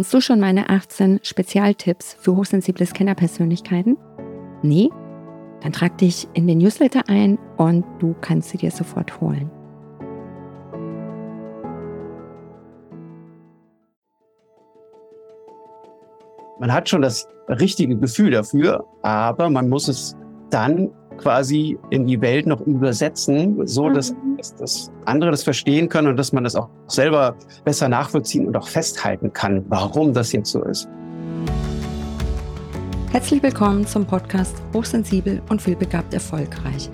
Kennst du schon meine 18 Spezialtipps für hochsensible Scannerpersönlichkeiten? Nee? Dann trag dich in den Newsletter ein und du kannst sie dir sofort holen. Man hat schon das richtige Gefühl dafür, aber man muss es dann quasi in die Welt noch übersetzen, so dass, mhm. Dass, dass andere das verstehen können und dass man das auch selber besser nachvollziehen und auch festhalten kann, warum das jetzt so ist. Herzlich willkommen zum Podcast Hochsensibel und vielbegabt erfolgreich.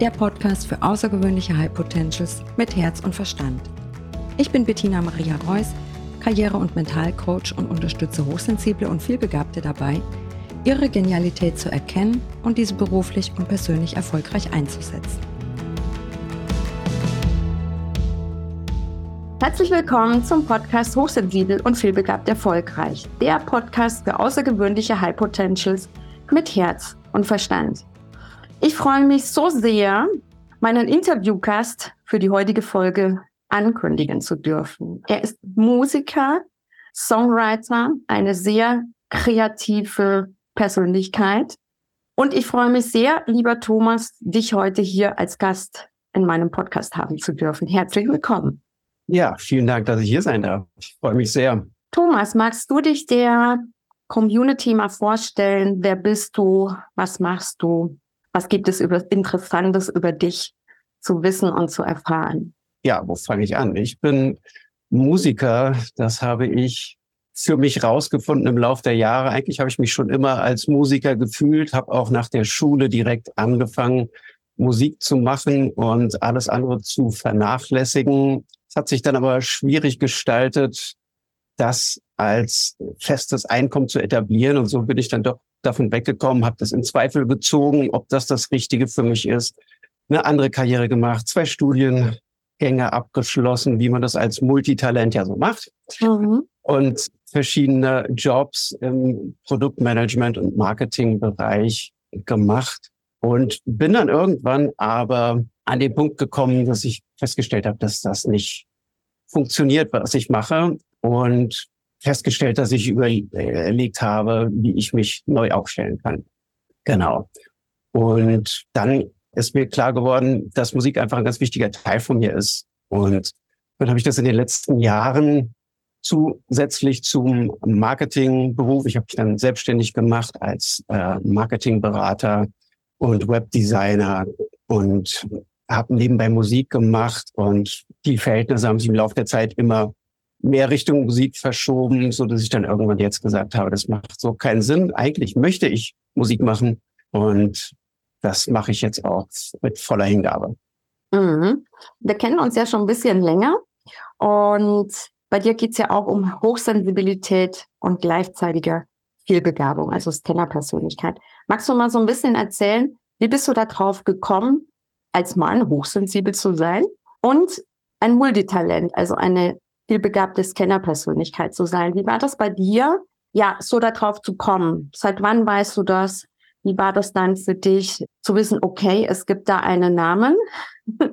Der Podcast für außergewöhnliche High Potentials mit Herz und Verstand. Ich bin Bettina Maria Reuss, Karriere- und Mentalcoach und unterstütze Hochsensible und vielbegabte dabei, ihre Genialität zu erkennen und diese beruflich und persönlich erfolgreich einzusetzen. Herzlich willkommen zum Podcast Hochsensibel und vielbegabt erfolgreich. Der Podcast für außergewöhnliche High Potentials mit Herz und Verstand. Ich freue mich so sehr, meinen Interviewgast für die heutige Folge ankündigen zu dürfen. Er ist Musiker, Songwriter, eine sehr kreative Persönlichkeit. Und ich freue mich sehr, lieber Thomas, dich heute hier als Gast in meinem Podcast haben zu dürfen. Herzlich willkommen. Ja, vielen Dank, dass ich hier sein darf. Ich freue mich sehr. Thomas, magst du dich der Community mal vorstellen? Wer bist du? Was machst du? Was gibt es über Interessantes über dich zu wissen und zu erfahren? Ja, wo fange ich an? Ich bin Musiker. Das habe ich für mich rausgefunden im Laufe der Jahre. Eigentlich habe ich mich schon immer als Musiker gefühlt, habe auch nach der Schule direkt angefangen, Musik zu machen und alles andere zu vernachlässigen. Es hat sich dann aber schwierig gestaltet, das als festes Einkommen zu etablieren. Und so bin ich dann doch davon weggekommen, habe das in Zweifel gezogen, ob das das Richtige für mich ist. Eine andere Karriere gemacht, zwei Studiengänge abgeschlossen, wie man das als Multitalent ja so macht. Mhm. Und verschiedene Jobs im Produktmanagement und Marketingbereich gemacht und bin dann irgendwann aber an den Punkt gekommen, dass ich festgestellt habe, dass das nicht funktioniert, was ich mache und festgestellt, dass ich überlegt habe, wie ich mich neu aufstellen kann. Genau. Und dann ist mir klar geworden, dass Musik einfach ein ganz wichtiger Teil von mir ist. Und dann habe ich das in den letzten Jahren zusätzlich zum Marketingberuf. Ich habe mich dann selbstständig gemacht als äh, Marketingberater und Webdesigner und habe nebenbei Musik gemacht und die Verhältnisse haben sich im Laufe der Zeit immer mehr Richtung Musik verschoben, so dass ich dann irgendwann jetzt gesagt habe, das macht so keinen Sinn. Eigentlich möchte ich Musik machen und das mache ich jetzt auch mit voller Hingabe. Mhm. Wir kennen uns ja schon ein bisschen länger und bei dir geht es ja auch um Hochsensibilität und gleichzeitige Vielbegabung, also Scanner-Persönlichkeit. Magst du mal so ein bisschen erzählen, wie bist du da drauf gekommen, als Mann hochsensibel zu sein und ein Multitalent, also eine vielbegabte Scanner-Persönlichkeit zu sein? Wie war das bei dir, ja, so darauf zu kommen? Seit wann weißt du das? Wie war das dann für dich zu wissen, okay, es gibt da einen Namen?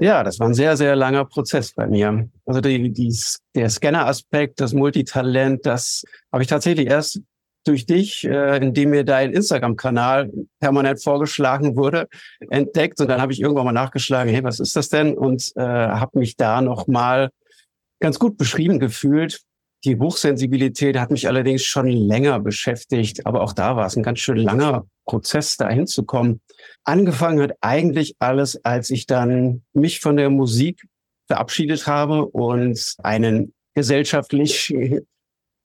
Ja, das war ein sehr, sehr langer Prozess bei mir. Also die, die, der Scanner-Aspekt, das Multitalent, das habe ich tatsächlich erst durch dich, äh, indem mir dein Instagram-Kanal permanent vorgeschlagen wurde, entdeckt. Und dann habe ich irgendwann mal nachgeschlagen, hey, was ist das denn? Und äh, habe mich da nochmal ganz gut beschrieben gefühlt. Die Hochsensibilität hat mich allerdings schon länger beschäftigt, aber auch da war es ein ganz schön langer Prozess, da hinzukommen. Angefangen hat eigentlich alles, als ich dann mich von der Musik verabschiedet habe und einen gesellschaftlich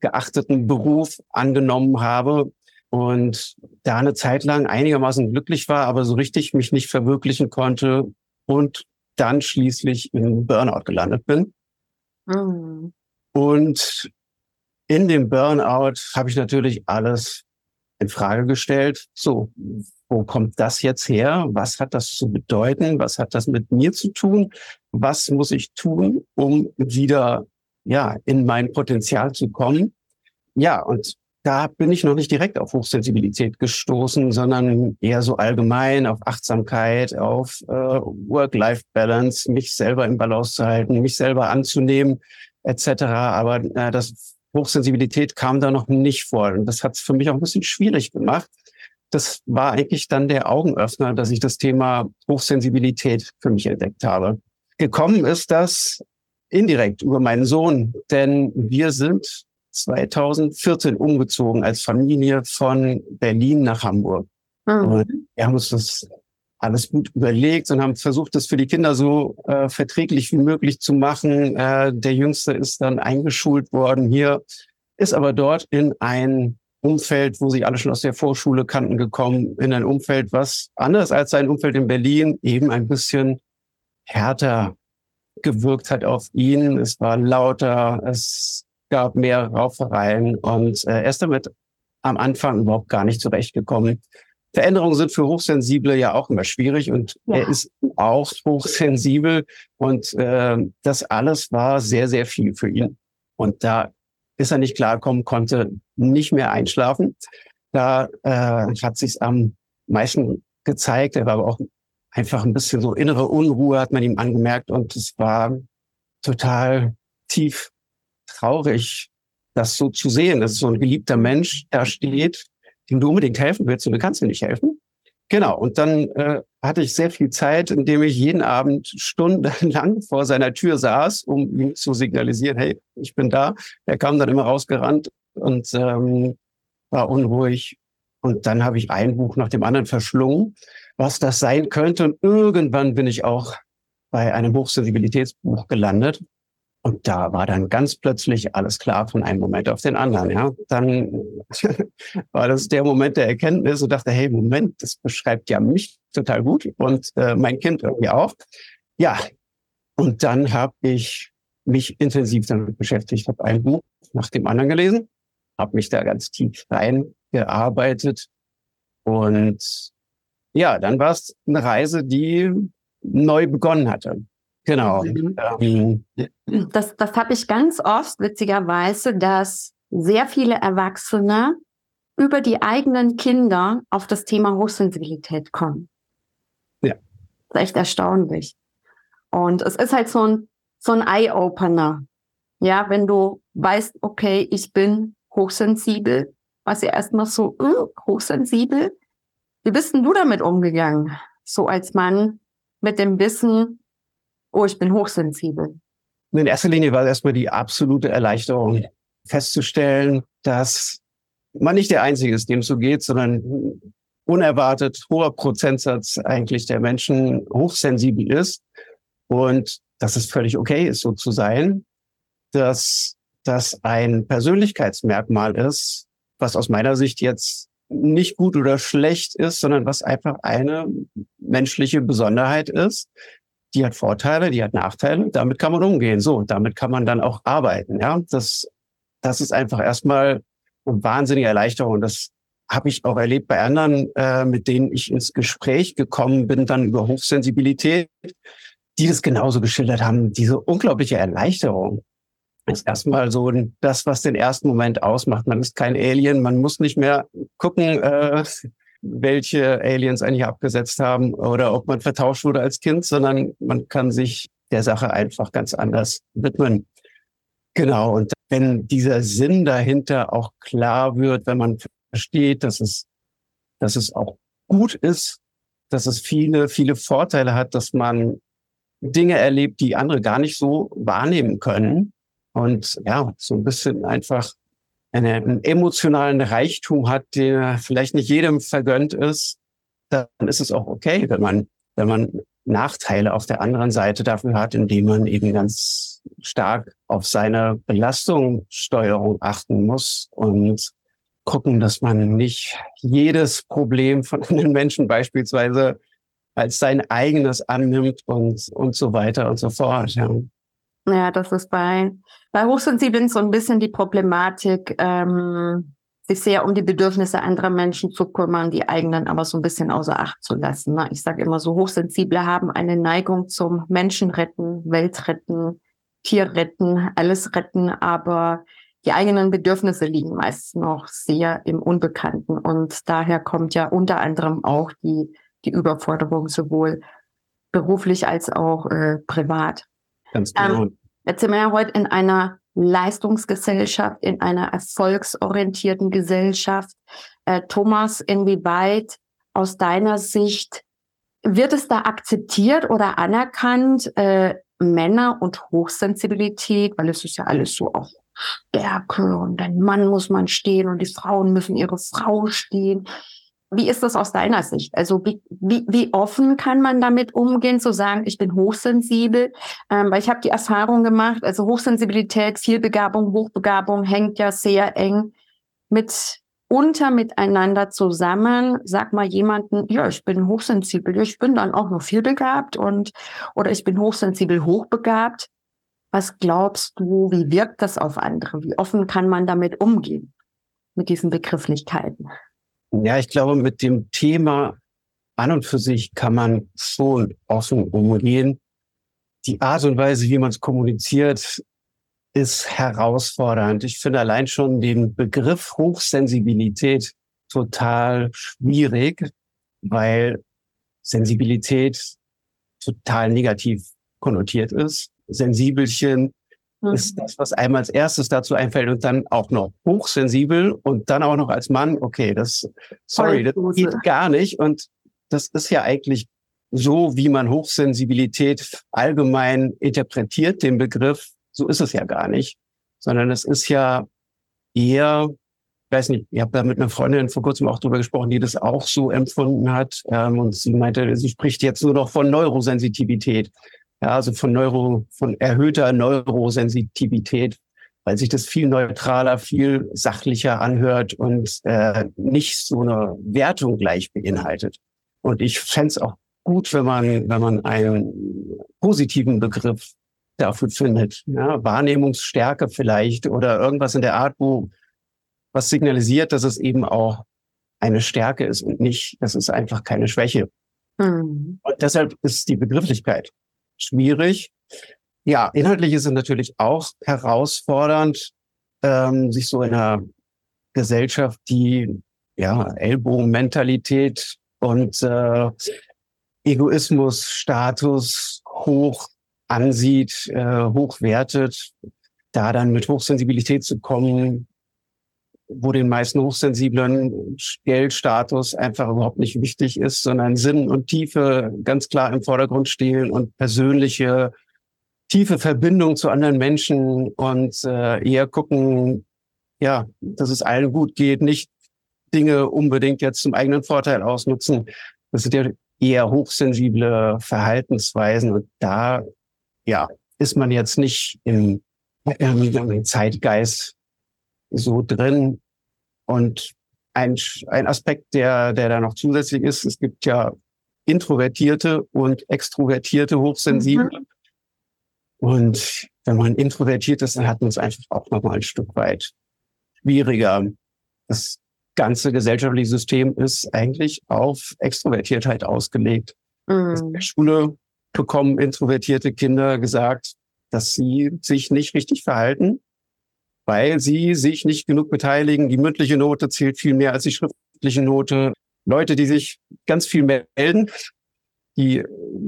geachteten Beruf angenommen habe und da eine Zeit lang einigermaßen glücklich war, aber so richtig mich nicht verwirklichen konnte und dann schließlich in Burnout gelandet bin. Mhm. Und in dem Burnout habe ich natürlich alles in Frage gestellt. So, wo kommt das jetzt her? Was hat das zu bedeuten? Was hat das mit mir zu tun? Was muss ich tun, um wieder, ja, in mein Potenzial zu kommen? Ja, und da bin ich noch nicht direkt auf Hochsensibilität gestoßen, sondern eher so allgemein auf Achtsamkeit, auf äh, Work-Life-Balance, mich selber im Balance zu halten, mich selber anzunehmen, etc. Aber äh, das Hochsensibilität kam da noch nicht vor. Und das hat es für mich auch ein bisschen schwierig gemacht. Das war eigentlich dann der Augenöffner, dass ich das Thema Hochsensibilität für mich entdeckt habe. Gekommen ist das indirekt über meinen Sohn, denn wir sind 2014 umgezogen als Familie von Berlin nach Hamburg. Mhm. Und wir haben uns das alles gut überlegt und haben versucht, das für die Kinder so äh, verträglich wie möglich zu machen. Äh, der Jüngste ist dann eingeschult worden hier, ist aber dort in ein Umfeld, wo sie alle schon aus der Vorschule kannten, gekommen, in ein Umfeld, was anders als sein Umfeld in Berlin eben ein bisschen härter gewirkt hat auf ihn. Es war lauter, es gab mehr Raufereien und äh, er ist damit am Anfang überhaupt gar nicht zurechtgekommen. Veränderungen sind für Hochsensible ja auch immer schwierig und ja. er ist auch hochsensibel und äh, das alles war sehr, sehr viel für ihn. Und da ist er nicht klarkommen, konnte nicht mehr einschlafen. Da äh, hat sich am meisten gezeigt. Er war aber auch einfach ein bisschen so innere Unruhe, hat man ihm angemerkt. Und es war total tief traurig, das so zu sehen, dass so ein geliebter Mensch da steht, dem du unbedingt helfen willst und du kannst ihm nicht helfen. Genau, und dann äh, hatte ich sehr viel Zeit, indem ich jeden Abend stundenlang vor seiner Tür saß, um ihm zu signalisieren, hey, ich bin da. Er kam dann immer rausgerannt und ähm, war unruhig. Und dann habe ich ein Buch nach dem anderen verschlungen, was das sein könnte. Und irgendwann bin ich auch bei einem Hochsensibilitätsbuch gelandet. Und da war dann ganz plötzlich alles klar von einem Moment auf den anderen. Ja, dann war das der Moment der Erkenntnis und dachte, hey, Moment, das beschreibt ja mich total gut und äh, mein Kind irgendwie auch. Ja, und dann habe ich mich intensiv damit beschäftigt, habe ein Buch nach dem anderen gelesen, habe mich da ganz tief reingearbeitet und ja, dann war es eine Reise, die neu begonnen hatte. Genau. Mhm. Das, das habe ich ganz oft, witzigerweise, dass sehr viele Erwachsene über die eigenen Kinder auf das Thema Hochsensibilität kommen. Ja. Das ist echt erstaunlich. Und es ist halt so ein, so ein Eye-Opener. Ja, wenn du weißt, okay, ich bin hochsensibel, was ja erstmal so, uh, hochsensibel. Wie bist denn du damit umgegangen? So als Mann mit dem Wissen, oh, ich bin hochsensibel? In erster Linie war es erstmal die absolute Erleichterung, festzustellen, dass man nicht der Einzige ist, dem es so geht, sondern unerwartet hoher Prozentsatz eigentlich der Menschen hochsensibel ist und dass es völlig okay ist, so zu sein, dass das ein Persönlichkeitsmerkmal ist, was aus meiner Sicht jetzt nicht gut oder schlecht ist, sondern was einfach eine menschliche Besonderheit ist, die hat Vorteile, die hat Nachteile, damit kann man umgehen. So, damit kann man dann auch arbeiten. Ja, das, das ist einfach erstmal eine wahnsinnige Erleichterung. Das habe ich auch erlebt bei anderen, äh, mit denen ich ins Gespräch gekommen bin, dann über Hochsensibilität, die das genauso geschildert haben. Diese unglaubliche Erleichterung ist erstmal so das, was den ersten Moment ausmacht. Man ist kein Alien, man muss nicht mehr gucken, äh, welche Aliens eigentlich abgesetzt haben oder ob man vertauscht wurde als Kind, sondern man kann sich der Sache einfach ganz anders widmen. Genau. Und wenn dieser Sinn dahinter auch klar wird, wenn man versteht, dass es, dass es auch gut ist, dass es viele, viele Vorteile hat, dass man Dinge erlebt, die andere gar nicht so wahrnehmen können. Und ja, so ein bisschen einfach einen emotionalen Reichtum hat, der vielleicht nicht jedem vergönnt ist, dann ist es auch okay, wenn man, wenn man Nachteile auf der anderen Seite dafür hat, indem man eben ganz stark auf seine Belastungssteuerung achten muss und gucken, dass man nicht jedes Problem von einem Menschen beispielsweise als sein eigenes annimmt und, und so weiter und so fort. Ja. Ja, das ist bei, bei Hochsensiblen so ein bisschen die Problematik, ähm, sich sehr um die Bedürfnisse anderer Menschen zu kümmern, die eigenen aber so ein bisschen außer Acht zu lassen. Ne? Ich sage immer so, Hochsensible haben eine Neigung zum Menschenretten, Weltretten, Tierretten, alles retten, aber die eigenen Bedürfnisse liegen meist noch sehr im Unbekannten. Und daher kommt ja unter anderem auch die, die Überforderung sowohl beruflich als auch äh, privat. Ganz genau. Ähm, jetzt sind wir ja heute in einer Leistungsgesellschaft, in einer erfolgsorientierten Gesellschaft. Äh, Thomas, inwieweit aus deiner Sicht wird es da akzeptiert oder anerkannt, äh, Männer und Hochsensibilität, weil es ist ja alles so auch Stärke und ein Mann muss man stehen und die Frauen müssen ihre Frau stehen. Wie ist das aus deiner Sicht? Also wie, wie, wie offen kann man damit umgehen, zu sagen, ich bin hochsensibel? Ähm, weil ich habe die Erfahrung gemacht, also Hochsensibilität, Vielbegabung, Hochbegabung hängt ja sehr eng mit unter miteinander zusammen. Sag mal jemanden, ja, ich bin hochsensibel, ich bin dann auch noch vielbegabt und oder ich bin hochsensibel, hochbegabt. Was glaubst du, wie wirkt das auf andere? Wie offen kann man damit umgehen, mit diesen Begrifflichkeiten? Ja, ich glaube, mit dem Thema an und für sich kann man schon offen umgehen. Die Art und Weise, wie man es kommuniziert, ist herausfordernd. Ich finde allein schon den Begriff Hochsensibilität total schwierig, weil Sensibilität total negativ konnotiert ist. Sensibelchen mhm. ist das, was einem als erstes dazu einfällt und dann auch noch hochsensibel und dann auch noch als Mann. Okay, das, sorry, das geht gar nicht. Und das ist ja eigentlich so, wie man Hochsensibilität allgemein interpretiert, den Begriff. So ist es ja gar nicht, sondern es ist ja eher, ich weiß nicht, ich habe da mit einer Freundin vor kurzem auch drüber gesprochen, die das auch so empfunden hat. Ähm, und sie meinte, sie spricht jetzt nur noch von Neurosensitivität. Ja, also von Neuro, von erhöhter Neurosensitivität, weil sich das viel neutraler, viel sachlicher anhört und äh, nicht so eine Wertung gleich beinhaltet. Und ich fände es auch gut, wenn man, wenn man einen positiven Begriff dafür findet. Ja, Wahrnehmungsstärke vielleicht oder irgendwas in der Art, wo was signalisiert, dass es eben auch eine Stärke ist und nicht, das ist einfach keine Schwäche. Mhm. Und deshalb ist die Begrifflichkeit schwierig. Ja, inhaltlich ist es natürlich auch herausfordernd, ähm, sich so in einer Gesellschaft, die ja Ellbogenmentalität und äh, Egoismus, Status hoch ansieht, äh, hochwertet, da dann mit Hochsensibilität zu kommen, wo den meisten Hochsensiblen Geldstatus einfach überhaupt nicht wichtig ist, sondern Sinn und Tiefe ganz klar im Vordergrund stehen und persönliche tiefe Verbindung zu anderen Menschen und äh, eher gucken, ja, dass es allen gut geht, nicht Dinge unbedingt jetzt zum eigenen Vorteil ausnutzen. Das sind ja eher hochsensible Verhaltensweisen und da, ja, ist man jetzt nicht im, im Zeitgeist so drin. Und ein, ein Aspekt, der, der da noch zusätzlich ist, es gibt ja introvertierte und extrovertierte Hochsensible. Mhm. Und wenn man introvertiert ist, dann hat man es einfach auch nochmal ein Stück weit schwieriger. Das ganze gesellschaftliche System ist eigentlich auf Extrovertiertheit ausgelegt. Mhm. In der Schule bekommen introvertierte Kinder gesagt, dass sie sich nicht richtig verhalten weil sie sich nicht genug beteiligen. Die mündliche Note zählt viel mehr als die schriftliche Note. Leute, die sich ganz viel melden, die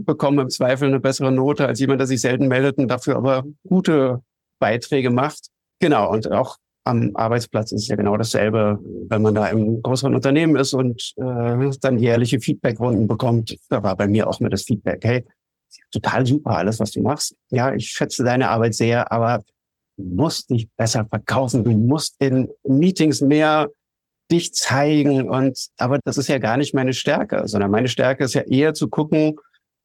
bekommen im Zweifel eine bessere Note als jemand, der sich selten meldet und dafür aber gute Beiträge macht. Genau, und auch am Arbeitsplatz ist es ja genau dasselbe, wenn man da im größeren Unternehmen ist und äh, dann jährliche Feedbackrunden bekommt. Da war bei mir auch mir das Feedback, hey, total super alles, was du machst. Ja, ich schätze deine Arbeit sehr, aber du musst dich besser verkaufen, du musst in Meetings mehr dich zeigen und aber das ist ja gar nicht meine Stärke, sondern meine Stärke ist ja eher zu gucken,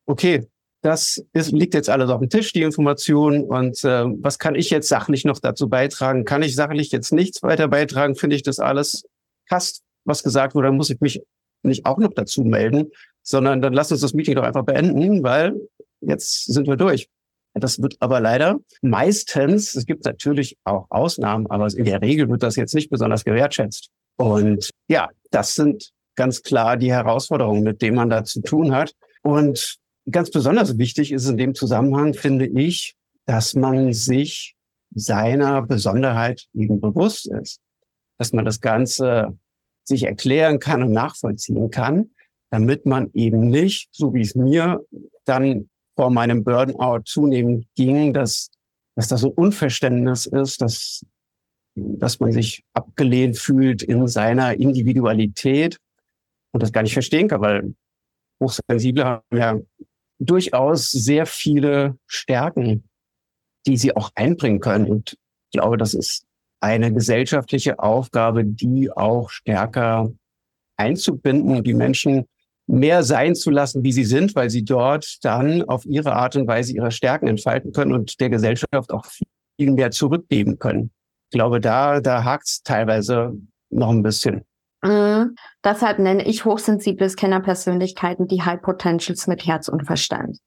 okay, das ist, liegt jetzt alles auf dem Tisch, die Information und äh, was kann ich jetzt sachlich noch dazu beitragen? Kann ich sachlich jetzt nichts weiter beitragen? Finde ich das alles passt, was gesagt wurde, dann muss ich mich nicht auch noch dazu melden, sondern dann lass uns das Meeting doch einfach beenden, weil jetzt sind wir durch. Das wird aber leider meistens, es gibt natürlich auch Ausnahmen, aber in der Regel wird das jetzt nicht besonders gewertschätzt. Und ja, das sind ganz klar die Herausforderungen, mit denen man da zu tun hat. Und ganz besonders wichtig ist in dem Zusammenhang, finde ich, dass man sich seiner Besonderheit eben bewusst ist, dass man das Ganze sich erklären kann und nachvollziehen kann, damit man eben nicht, so wie es mir dann vor meinem Burnout zunehmend ging, dass dass da so ein Unverständnis ist, dass, dass man sich abgelehnt fühlt in seiner Individualität und das gar nicht verstehen kann, weil Hochsensible haben ja durchaus sehr viele Stärken, die sie auch einbringen können. Und ich glaube, das ist eine gesellschaftliche Aufgabe, die auch stärker einzubinden, die Menschen mehr sein zu lassen, wie sie sind, weil sie dort dann auf ihre Art und Weise ihre Stärken entfalten können und der Gesellschaft auch viel mehr zurückgeben können. Ich glaube, da, da hakt es teilweise noch ein bisschen. Mhm. Deshalb nenne ich hochsensible Scanner-Persönlichkeiten die High Potentials mit Herz und Verstand,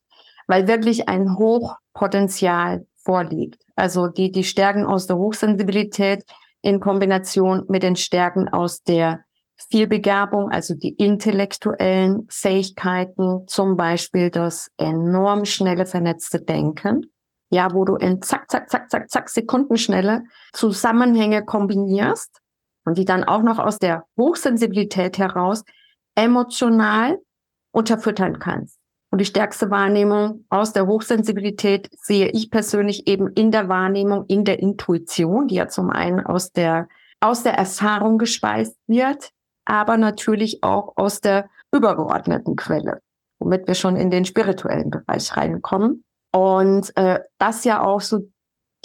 weil wirklich ein Hochpotenzial vorliegt. Also die, die Stärken aus der Hochsensibilität in Kombination mit den Stärken aus der Vielbegabung, also die intellektuellen Fähigkeiten, zum Beispiel das enorm schnelle vernetzte Denken, ja, wo du in zack, zack, zack, zack, zack Sekundenschnelle Zusammenhänge kombinierst und die dann auch noch aus der Hochsensibilität heraus emotional unterfüttern kannst. Und die stärkste Wahrnehmung aus der Hochsensibilität sehe ich persönlich eben in der Wahrnehmung, in der Intuition, die ja zum einen aus der, aus der Erfahrung gespeist wird, aber natürlich auch aus der übergeordneten Quelle, womit wir schon in den spirituellen Bereich reinkommen. Und äh, das ja auch so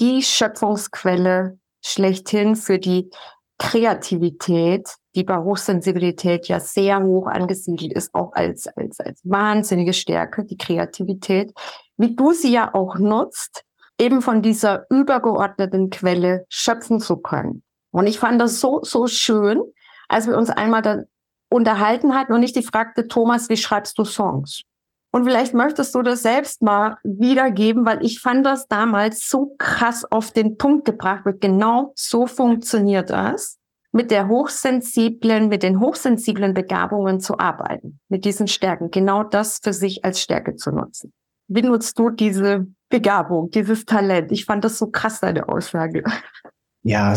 die Schöpfungsquelle schlechthin für die Kreativität, die bei Hochsensibilität ja sehr hoch angesiedelt ist, auch als, als, als wahnsinnige Stärke, die Kreativität, wie du sie ja auch nutzt, eben von dieser übergeordneten Quelle schöpfen zu können. Und ich fand das so, so schön, als wir uns einmal unterhalten hatten und ich die fragte, Thomas, wie schreibst du Songs? Und vielleicht möchtest du das selbst mal wiedergeben, weil ich fand das damals so krass auf den Punkt gebracht wird. Genau so funktioniert das, mit der hochsensiblen, mit den hochsensiblen Begabungen zu arbeiten, mit diesen Stärken, genau das für sich als Stärke zu nutzen. Wie nutzt du diese Begabung, dieses Talent? Ich fand das so krass, deine Aussage. Ja,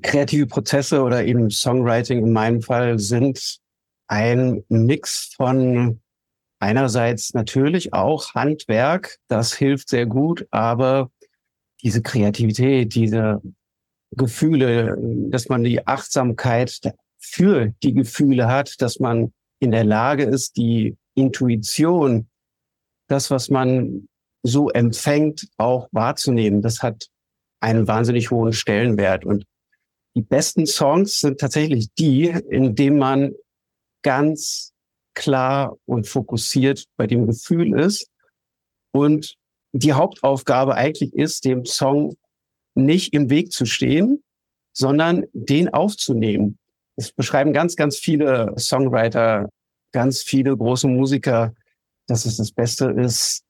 kreative Prozesse oder eben Songwriting in meinem Fall sind ein Mix von einerseits natürlich auch Handwerk, das hilft sehr gut, aber diese Kreativität, diese Gefühle, dass man die Achtsamkeit für die Gefühle hat, dass man in der Lage ist, die Intuition, das, was man so empfängt, auch wahrzunehmen. Das hat einen wahnsinnig hohen Stellenwert. Und die besten Songs sind tatsächlich die, in denen man ganz klar und fokussiert bei dem Gefühl ist. Und die Hauptaufgabe eigentlich ist, dem Song nicht im Weg zu stehen, sondern den aufzunehmen. Das beschreiben ganz, ganz viele Songwriter, ganz viele große Musiker, dass es das Beste ist,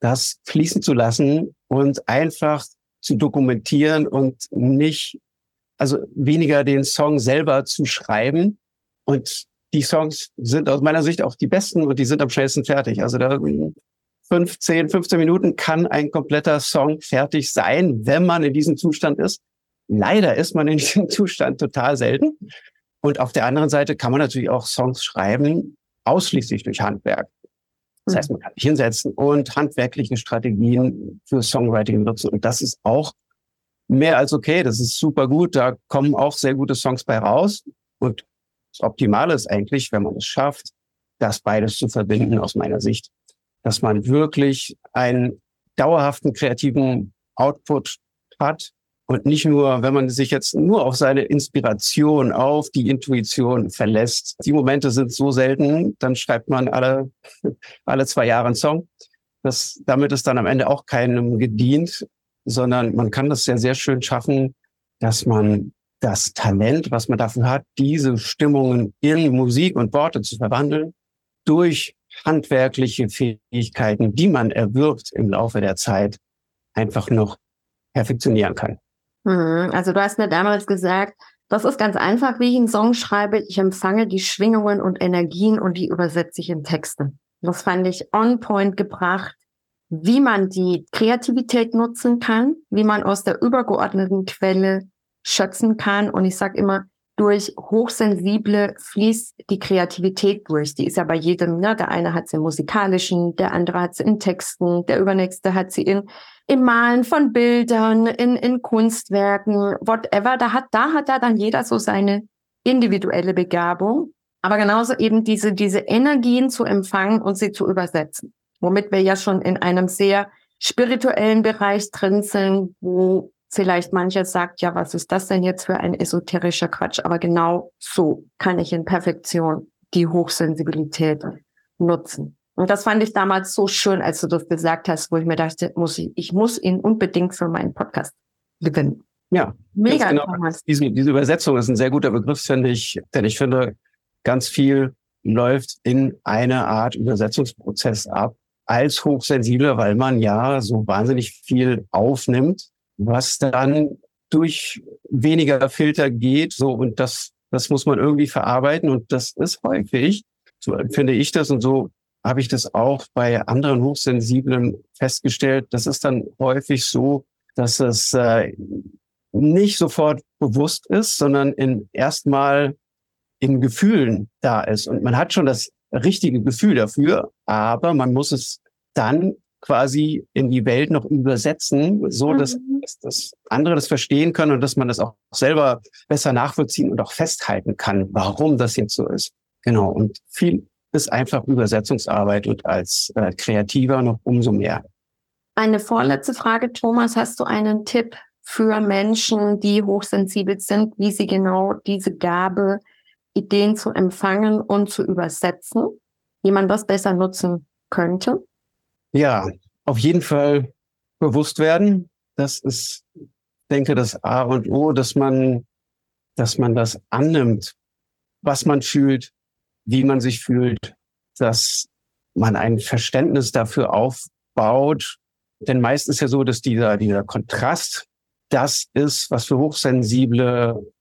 das fließen zu lassen und einfach zu dokumentieren und nicht, also weniger den Song selber zu schreiben und die Songs sind aus meiner Sicht auch die besten und die sind am schnellsten fertig. Also da 15, 15 Minuten kann ein kompletter Song fertig sein, wenn man in diesem Zustand ist. Leider ist man in diesem Zustand total selten. Und auf der anderen Seite kann man natürlich auch Songs schreiben, ausschließlich durch Handwerk. Das heißt, man kann sich hinsetzen und handwerkliche Strategien für Songwriting nutzen. Und das ist auch mehr als okay. Das ist super gut. Da kommen auch sehr gute Songs bei raus. Und das Optimale ist eigentlich, wenn man es schafft, das beides zu verbinden aus meiner Sicht, dass man wirklich einen dauerhaften kreativen Output hat und nicht nur, wenn man sich jetzt nur auf seine Inspiration, auf die Intuition verlässt. Die Momente sind so selten, dann schreibt man alle, alle zwei Jahre einen Song. Das, damit ist dann am Ende auch keinem gedient, sondern man kann das sehr, sehr schön schaffen, dass man das Talent, was man dafür hat, diese Stimmungen in Musik und Worte zu verwandeln, durch handwerkliche Fähigkeiten, die man erwirbt im Laufe der Zeit, einfach noch perfektionieren kann. Mhm. Also du hast mir damals gesagt, das ist ganz einfach, wie ich einen Song schreibe. Ich empfange die Schwingungen und Energien und die übersetze ich in Texte. Das fand ich on point gebracht, wie man die Kreativität nutzen kann, wie man aus der übergeordneten Quelle schöpfen kann. Und ich sage immer, durch Hochsensible fließt die Kreativität durch. Die ist ja bei jedem, ne? Der eine hat sie im musikalischen, der andere hat sie in Texten, der übernächste hat sie in, im Malen von Bildern, in, in Kunstwerken, whatever. Da hat, da hat da dann jeder so seine individuelle Begabung. Aber genauso eben diese, diese Energien zu empfangen und sie zu übersetzen. Womit wir ja schon in einem sehr spirituellen Bereich drin sind, wo vielleicht mancher sagt, ja, was ist das denn jetzt für ein esoterischer Quatsch? Aber genau so kann ich in Perfektion die Hochsensibilität nutzen. Und das fand ich damals so schön, als du das gesagt hast, wo ich mir dachte, muss ich, ich muss ihn unbedingt für meinen Podcast gewinnen. Ja, mega. Genau. Diese, diese Übersetzung ist ein sehr guter Begriff, finde ich, denn ich finde, ganz viel läuft in eine Art Übersetzungsprozess ab als Hochsensibler, weil man ja so wahnsinnig viel aufnimmt was dann durch weniger Filter geht. So, und das, das muss man irgendwie verarbeiten. Und das ist häufig, so finde ich das und so habe ich das auch bei anderen Hochsensiblen festgestellt. Das ist dann häufig so, dass es äh, nicht sofort bewusst ist, sondern in erstmal in Gefühlen da ist. Und man hat schon das richtige Gefühl dafür, aber man muss es dann quasi in die Welt noch übersetzen, so dass, mhm. dass, dass andere das verstehen können und dass man das auch selber besser nachvollziehen und auch festhalten kann, warum das jetzt so ist. Genau. Und viel ist einfach Übersetzungsarbeit und als äh, Kreativer noch umso mehr. Eine vorletzte Frage, Thomas. Hast du einen Tipp für Menschen, die hochsensibel sind, wie sie genau diese Gabe, Ideen zu empfangen und zu übersetzen, wie man das besser nutzen könnte? Ja, auf jeden Fall bewusst werden. Das ist, denke, das A und O, dass man, dass man das annimmt, was man fühlt, wie man sich fühlt, dass man ein Verständnis dafür aufbaut. Denn meist ist ja so, dass dieser, dieser Kontrast das ist, was für Hochsensible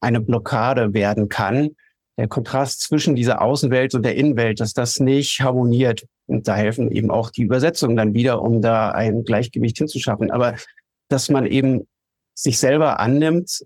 eine Blockade werden kann. Der Kontrast zwischen dieser Außenwelt und der Innenwelt, dass das nicht harmoniert. Und da helfen eben auch die Übersetzungen dann wieder, um da ein Gleichgewicht hinzuschaffen. Aber dass man eben sich selber annimmt,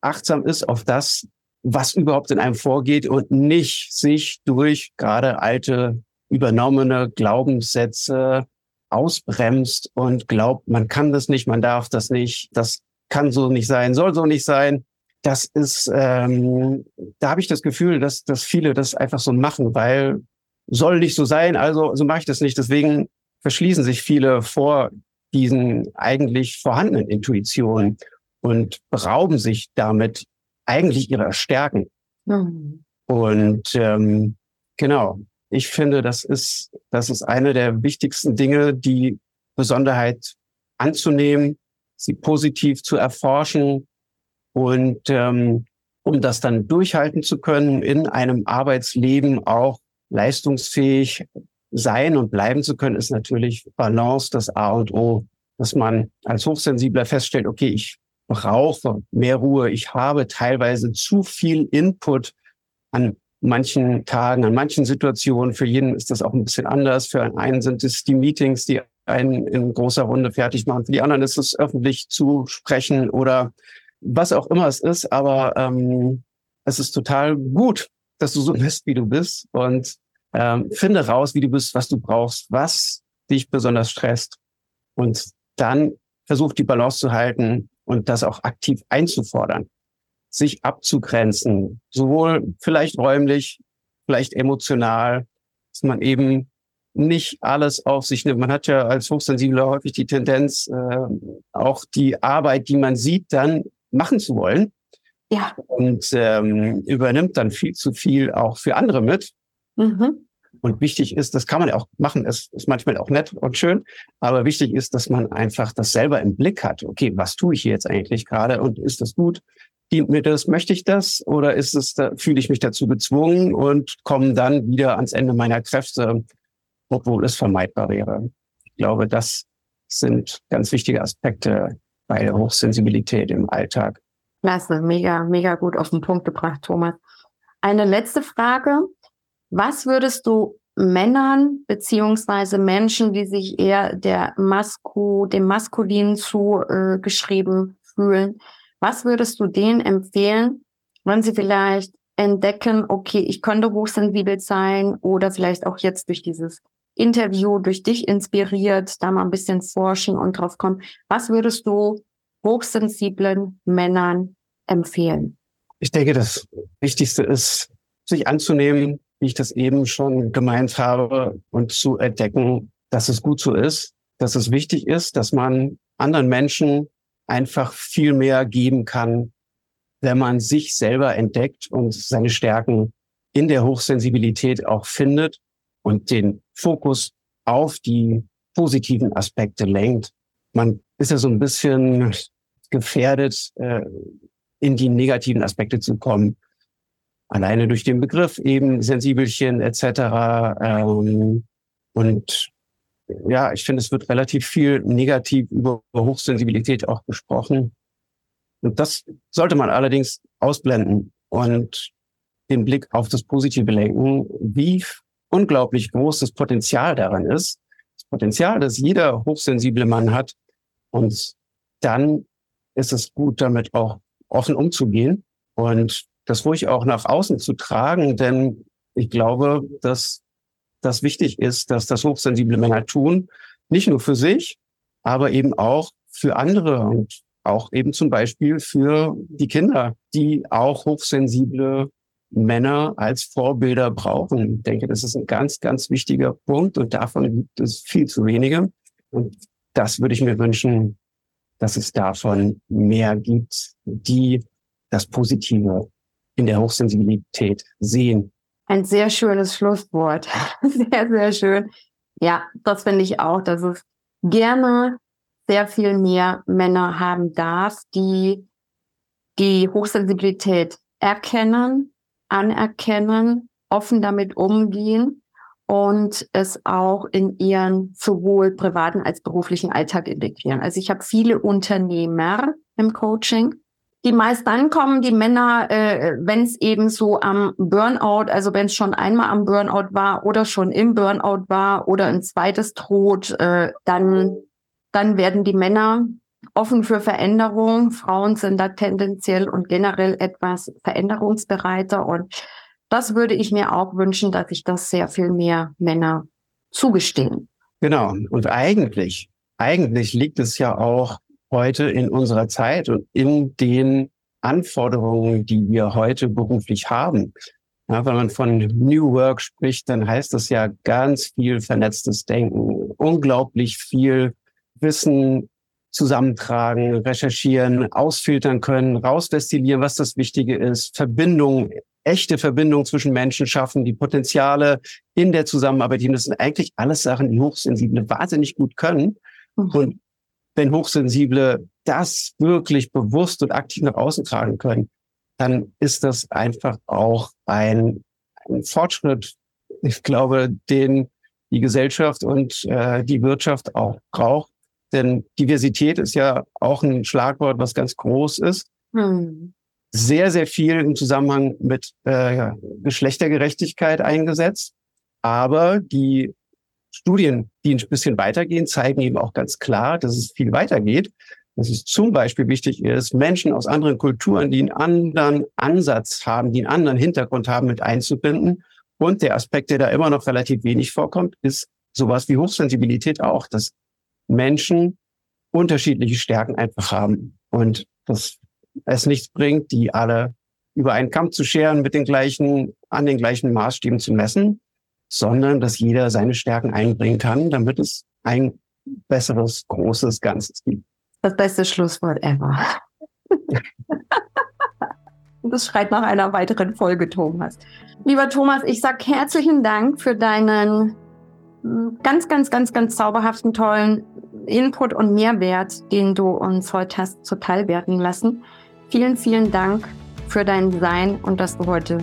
achtsam ist auf das, was überhaupt in einem vorgeht und nicht sich durch gerade alte übernommene Glaubenssätze ausbremst und glaubt, man kann das nicht, man darf das nicht, das kann so nicht sein, soll so nicht sein. Das ist, ähm, da habe ich das Gefühl, dass, dass viele das einfach so machen, weil soll nicht so sein, also so mache ich das nicht. Deswegen verschließen sich viele vor diesen eigentlich vorhandenen Intuitionen und berauben sich damit eigentlich ihrer Stärken. Mhm. Und ähm, genau, ich finde, das ist, das ist eine der wichtigsten Dinge, die Besonderheit anzunehmen, sie positiv zu erforschen und ähm, um das dann durchhalten zu können in einem Arbeitsleben auch leistungsfähig sein und bleiben zu können, ist natürlich Balance das A und O, dass man als Hochsensibler feststellt, okay, ich brauche mehr Ruhe, ich habe teilweise zu viel Input an manchen Tagen, an manchen Situationen. Für jeden ist das auch ein bisschen anders. Für einen sind es die Meetings, die einen in großer Runde fertig machen. Für die anderen ist es öffentlich zu sprechen oder was auch immer es ist. Aber ähm, es ist total gut, dass du so bist, wie du bist und ähm, finde raus, wie du bist, was du brauchst, was dich besonders stresst und dann versuch die Balance zu halten und das auch aktiv einzufordern, sich abzugrenzen, sowohl vielleicht räumlich, vielleicht emotional, dass man eben nicht alles auf sich nimmt. Man hat ja als Hochsensibler häufig die Tendenz, äh, auch die Arbeit, die man sieht, dann machen zu wollen. Ja. Und ähm, übernimmt dann viel zu viel auch für andere mit. Mhm. Und wichtig ist, das kann man ja auch machen, es ist manchmal auch nett und schön, aber wichtig ist, dass man einfach das selber im Blick hat. Okay, was tue ich hier jetzt eigentlich gerade und ist das gut? Dient mir das? Möchte ich das? Oder ist es, da fühle ich mich dazu gezwungen und komme dann wieder ans Ende meiner Kräfte, obwohl es vermeidbar wäre? Ich glaube, das sind ganz wichtige Aspekte bei der Hochsensibilität im Alltag. Klasse, mega, mega gut auf den Punkt gebracht, Thomas. Eine letzte Frage. Was würdest du Männern beziehungsweise Menschen, die sich eher der Masku, dem Maskulin zugeschrieben äh, fühlen, was würdest du denen empfehlen, Wenn sie vielleicht entdecken, okay, ich könnte hochsensibel sein oder vielleicht auch jetzt durch dieses Interview, durch dich inspiriert, da mal ein bisschen forschen und drauf kommen. Was würdest du hochsensiblen Männern empfehlen? Ich denke, das Wichtigste ist, sich anzunehmen, wie ich das eben schon gemeint habe, und zu entdecken, dass es gut so ist, dass es wichtig ist, dass man anderen Menschen einfach viel mehr geben kann, wenn man sich selber entdeckt und seine Stärken in der Hochsensibilität auch findet und den Fokus auf die positiven Aspekte lenkt. Man ist ja so ein bisschen gefährdet, äh, in die negativen Aspekte zu kommen. Alleine durch den Begriff eben Sensibelchen etc. Ähm, und ja, ich finde, es wird relativ viel negativ über Hochsensibilität auch gesprochen. Und das sollte man allerdings ausblenden und den Blick auf das Positive lenken, wie unglaublich groß das Potenzial daran ist. Das Potenzial, das jeder hochsensible Mann hat. Und dann ist es gut, damit auch offen umzugehen und das ruhig auch nach außen zu tragen, denn ich glaube, dass das wichtig ist, dass das hochsensible Männer tun, nicht nur für sich, aber eben auch für andere und auch eben zum Beispiel für die Kinder, die auch hochsensible Männer als Vorbilder brauchen. Ich denke, das ist ein ganz, ganz wichtiger Punkt und davon gibt es viel zu wenige. Und das würde ich mir wünschen, dass es davon mehr gibt, die das Positive in der Hochsensibilität sehen. Ein sehr schönes Schlusswort. Sehr, sehr schön. Ja, das finde ich auch, dass es gerne sehr viel mehr Männer haben darf, die die Hochsensibilität erkennen, anerkennen, offen damit umgehen und es auch in ihren sowohl privaten als beruflichen Alltag integrieren. Also ich habe viele Unternehmer im Coaching, die meist dann kommen, die Männer, äh, wenn es eben so am Burnout, also wenn es schon einmal am Burnout war oder schon im Burnout war oder ein zweites droht, äh, dann dann werden die Männer offen für Veränderung. Frauen sind da tendenziell und generell etwas veränderungsbereiter. Und das würde ich mir auch wünschen, dass sich das sehr viel mehr Männer zugestehen. Genau. Und eigentlich, eigentlich liegt es ja auch heute in unserer Zeit und in den Anforderungen, die wir heute beruflich haben. Ja, wenn man von New Work spricht, dann heißt das ja ganz viel vernetztes Denken, unglaublich viel Wissen zusammentragen, recherchieren, ausfiltern können, rausdestillieren, was das Wichtige ist, Verbindung, echte Verbindung zwischen Menschen schaffen, die Potenziale in der Zusammenarbeit, das sind eigentlich alles Sachen, die Hochsensible wahnsinnig gut können. Mhm. Und wenn Hochsensible das wirklich bewusst und aktiv nach außen tragen können, dann ist das einfach auch ein, ein Fortschritt. Ich glaube, den die Gesellschaft und äh, die Wirtschaft auch braucht. Denn Diversität ist ja auch ein Schlagwort, was ganz groß ist. Hm. Sehr, sehr viel im Zusammenhang mit äh, Geschlechtergerechtigkeit eingesetzt. Aber die Studien, die ein bisschen weitergehen, zeigen eben auch ganz klar, dass es viel weitergeht. Dass es zum Beispiel wichtig ist, Menschen aus anderen Kulturen, die einen anderen Ansatz haben, die einen anderen Hintergrund haben, mit einzubinden. Und der Aspekt, der da immer noch relativ wenig vorkommt, ist sowas wie Hochsensibilität auch, dass Menschen unterschiedliche Stärken einfach haben und dass es nichts bringt, die alle über einen Kamm zu scheren, mit den gleichen, an den gleichen Maßstäben zu messen, sondern dass jeder seine Stärken einbringen kann, damit es ein besseres, großes Ganzes gibt. Das beste Schlusswort ever. das schreit nach einer weiteren Folge, Thomas. Lieber Thomas, ich sag herzlichen Dank für deinen ganz, ganz, ganz, ganz zauberhaften, tollen Input und Mehrwert, den du uns heute hast zuteil werden lassen. Vielen, vielen Dank für dein Sein und dass du heute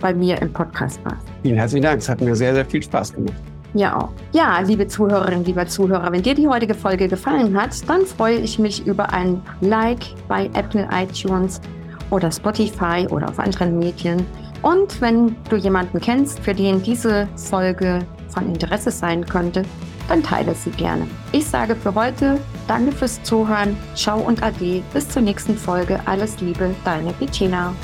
bei mir im Podcast warst. Vielen herzlichen Dank. Es hat mir sehr, sehr viel Spaß gemacht. Ja, auch. Ja, liebe Zuhörerinnen, lieber Zuhörer, wenn dir die heutige Folge gefallen hat, dann freue ich mich über ein Like bei Apple iTunes oder Spotify oder auf anderen Medien. Und wenn du jemanden kennst, für den diese Folge von Interesse sein könnte, dann teile sie gerne. Ich sage für heute Danke fürs Zuhören, ciao und ade, bis zur nächsten Folge. Alles Liebe, deine Bettina.